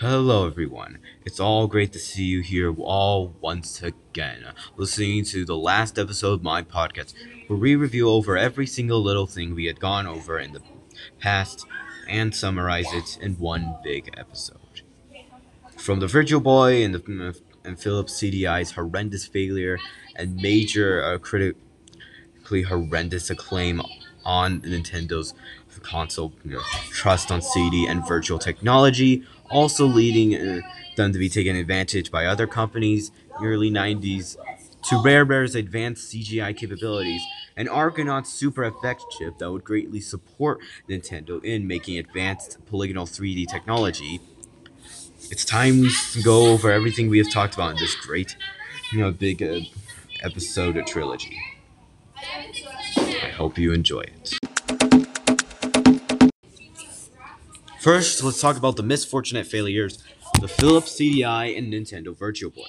Hello, everyone. It's all great to see you here all once again, listening to the last episode of my podcast, where we review over every single little thing we had gone over in the past and summarize it in one big episode. From the Virtual Boy and the and Philips CDI's horrendous failure and major uh, critically horrendous acclaim on Nintendo's console you know, trust on CD and virtual technology, also leading uh, them to be taken advantage by other companies in the early 90s, to Rare Rare's advanced CGI capabilities, an Argonaut Super FX chip that would greatly support Nintendo in making advanced polygonal 3D technology. It's time we go over everything we have talked about in this great, you know, big uh, episode of trilogy. I hope you enjoy it. First, let's talk about the misfortunate failures the Philips CDI and Nintendo Virtual Boy.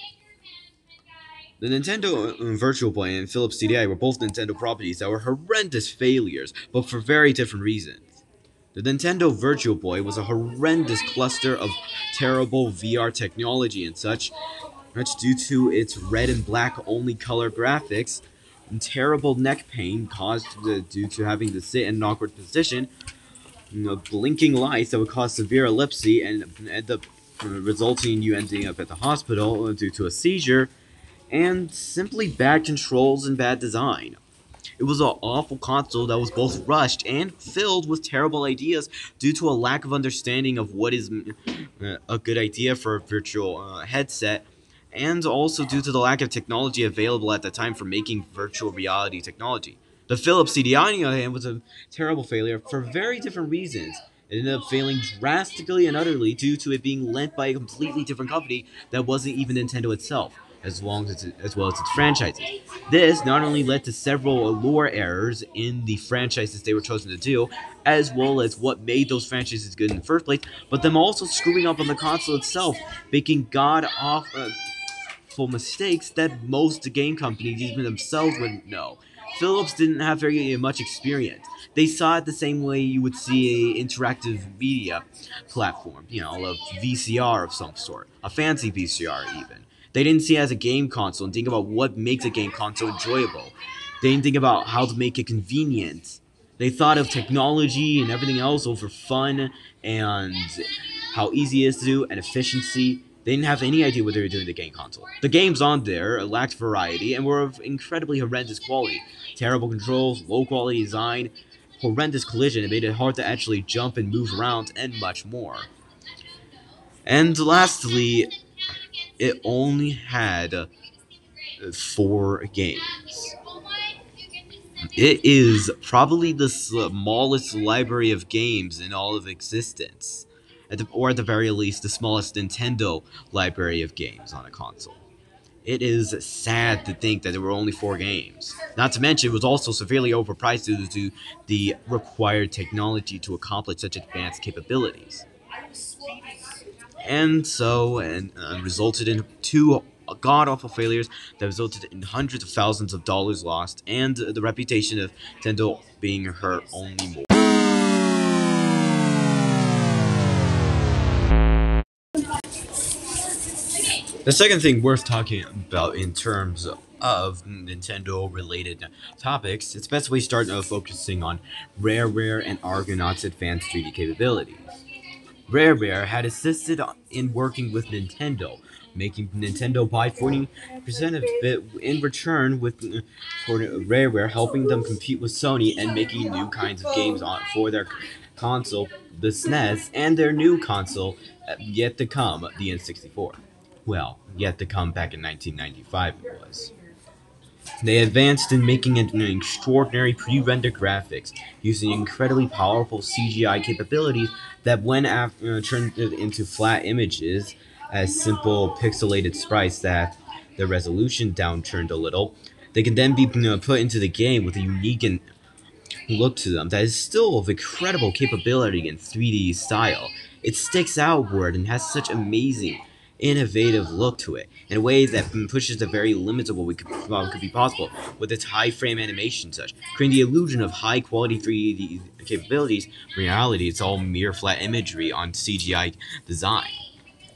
The Nintendo uh, Virtual Boy and Philips CDI were both Nintendo properties that were horrendous failures, but for very different reasons. The Nintendo Virtual Boy was a horrendous cluster of terrible VR technology and such, much due to its red and black only color graphics and terrible neck pain caused due to having to sit in an awkward position blinking lights that would cause severe epilepsy and end up uh, resulting in you ending up at the hospital due to a seizure, and simply bad controls and bad design. It was an awful console that was both rushed and filled with terrible ideas due to a lack of understanding of what is uh, a good idea for a virtual uh, headset, and also due to the lack of technology available at the time for making virtual reality technology. The Philips CDI, on the other hand, was a terrible failure for very different reasons. It ended up failing drastically and utterly due to it being lent by a completely different company that wasn't even Nintendo itself, as long as as well as its franchises. This not only led to several lore errors in the franchises they were chosen to do, as well as what made those franchises good in the first place, but them also screwing up on the console itself, making god awful mistakes that most game companies, even themselves, wouldn't know. Philips didn't have very much experience. They saw it the same way you would see a interactive media platform, you know, a VCR of some sort, a fancy VCR even. They didn't see it as a game console and think about what makes a game console enjoyable. They didn't think about how to make it convenient. They thought of technology and everything else over fun and how easy it is to do and efficiency they didn't have any idea what they were doing the game console. The games on there lacked variety and were of incredibly horrendous quality. Terrible controls, low quality design, horrendous collision, it made it hard to actually jump and move around, and much more. And lastly, it only had uh, four games. It is probably the smallest library of games in all of existence at the, or at the very least, the smallest Nintendo library of games on a console. It is sad to think that there were only four games. Not to mention, it was also severely overpriced due to the required technology to accomplish such advanced capabilities. And so, and uh, resulted in two god awful failures that resulted in hundreds of thousands of dollars lost and the reputation of Nintendo being hurt only more. The second thing worth talking about in terms of Nintendo related topics, it's best we start uh, focusing on Rare Rare and Argonaut's advanced 3D capabilities. Rare Rare had assisted in working with Nintendo, making Nintendo buy 40% of it in return with for Rare Rare helping them compete with Sony and making new kinds of games on for their console, the SNES, and their new console uh, yet to come, the N64 well, yet to come back in 1995 it was. They advanced in making an extraordinary pre-render graphics using incredibly powerful CGI capabilities that when uh, turned into flat images as simple pixelated sprites that the resolution downturned a little, they can then be you know, put into the game with a unique and look to them that is still of incredible capability in 3D style. It sticks outward and has such amazing innovative look to it in a way that pushes the very limits of what we could, well, could be possible with its high frame animation such, creating the illusion of high quality 3D capabilities. In reality, it's all mere flat imagery on CGI design.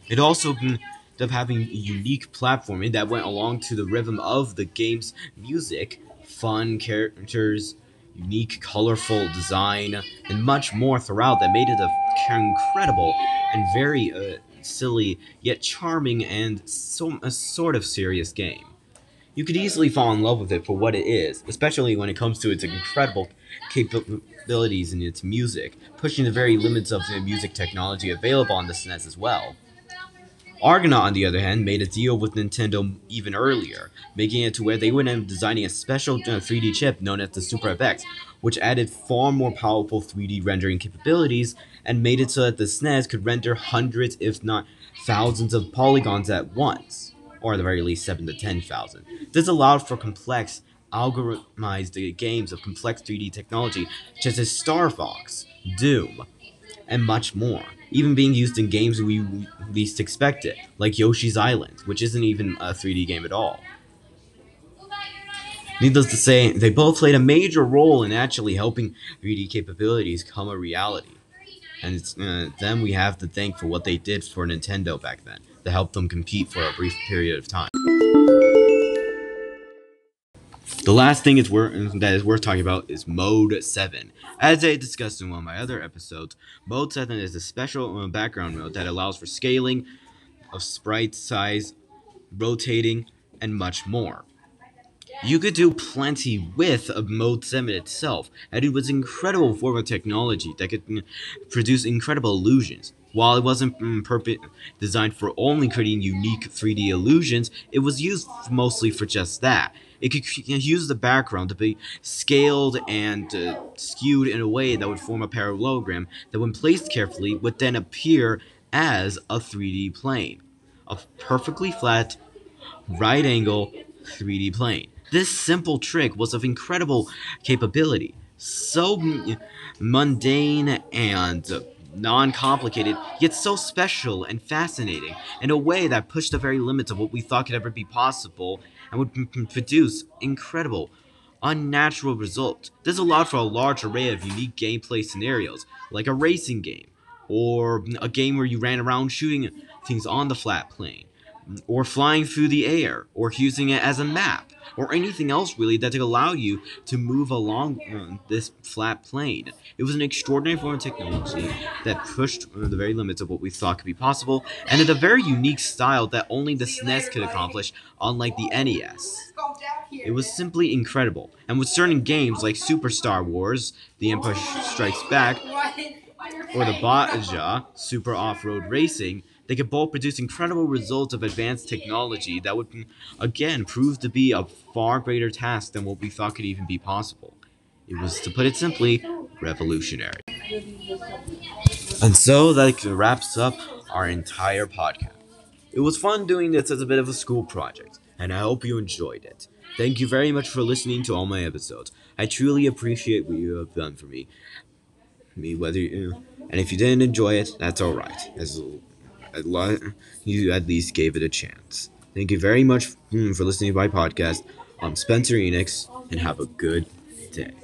It also ended up having a unique platforming that went along to the rhythm of the game's music, fun characters, unique, colorful design, and much more throughout that made it a incredible and very uh, silly yet charming and so a sort of serious game. You could easily fall in love with it for what it is, especially when it comes to its incredible capabilities in its music, pushing the very limits of the music technology available on the SNES as well. Argonaut, on the other hand, made a deal with Nintendo even earlier, making it to where they would end up designing a special 3D uh, chip known as the Super FX, which added far more powerful 3D rendering capabilities and made it so that the SNES could render hundreds, if not thousands, of polygons at once, or at the very least 7 to 10,000. This allowed for complex, algorithmized games of complex 3D technology, such as Star Fox, Doom, and much more even being used in games we least expect it, like Yoshi's Island, which isn't even a 3D game at all. Needless to say, they both played a major role in actually helping 3D capabilities come a reality. And it's uh, them we have to thank for what they did for Nintendo back then, to help them compete for a brief period of time. The last thing is that is worth talking about is Mode 7. As I discussed in one of my other episodes, Mode 7 is a special uh, background mode that allows for scaling of sprite size, rotating, and much more. You could do plenty with a Mode 7 itself, and it was an incredible form of technology that could mm, produce incredible illusions. While it wasn't mm, designed for only creating unique 3D illusions, it was used mostly for just that. It could use the background to be scaled and uh, skewed in a way that would form a parallelogram that, when placed carefully, would then appear as a 3D plane. A perfectly flat, right angle 3D plane. This simple trick was of incredible capability, so mundane and non complicated, yet so special and fascinating, in a way that pushed the very limits of what we thought could ever be possible and would produce incredible, unnatural results. This allowed for a large array of unique gameplay scenarios, like a racing game, or a game where you ran around shooting things on the flat plane, or flying through the air, or using it as a map or anything else really that could allow you to move along uh, this flat plane. It was an extraordinary form of technology that pushed uh, the very limits of what we thought could be possible, and in a very unique style that only the SNES could accomplish, unlike the NES. It was simply incredible, and with certain games like Super Star Wars, The Empire Strikes Back, or the Baja Super Off-Road Racing, they could both produce incredible results of advanced technology that would, again, prove to be a far greater task than what we thought could even be possible. It was, to put it simply, revolutionary. And so that wraps up our entire podcast. It was fun doing this as a bit of a school project, and I hope you enjoyed it. Thank you very much for listening to all my episodes. I truly appreciate what you have done for me. Me, whether you, and if you didn't enjoy it, that's all right. As you at least gave it a chance. Thank you very much hmm, for listening to my podcast. I'm Spencer Enix, and have a good day.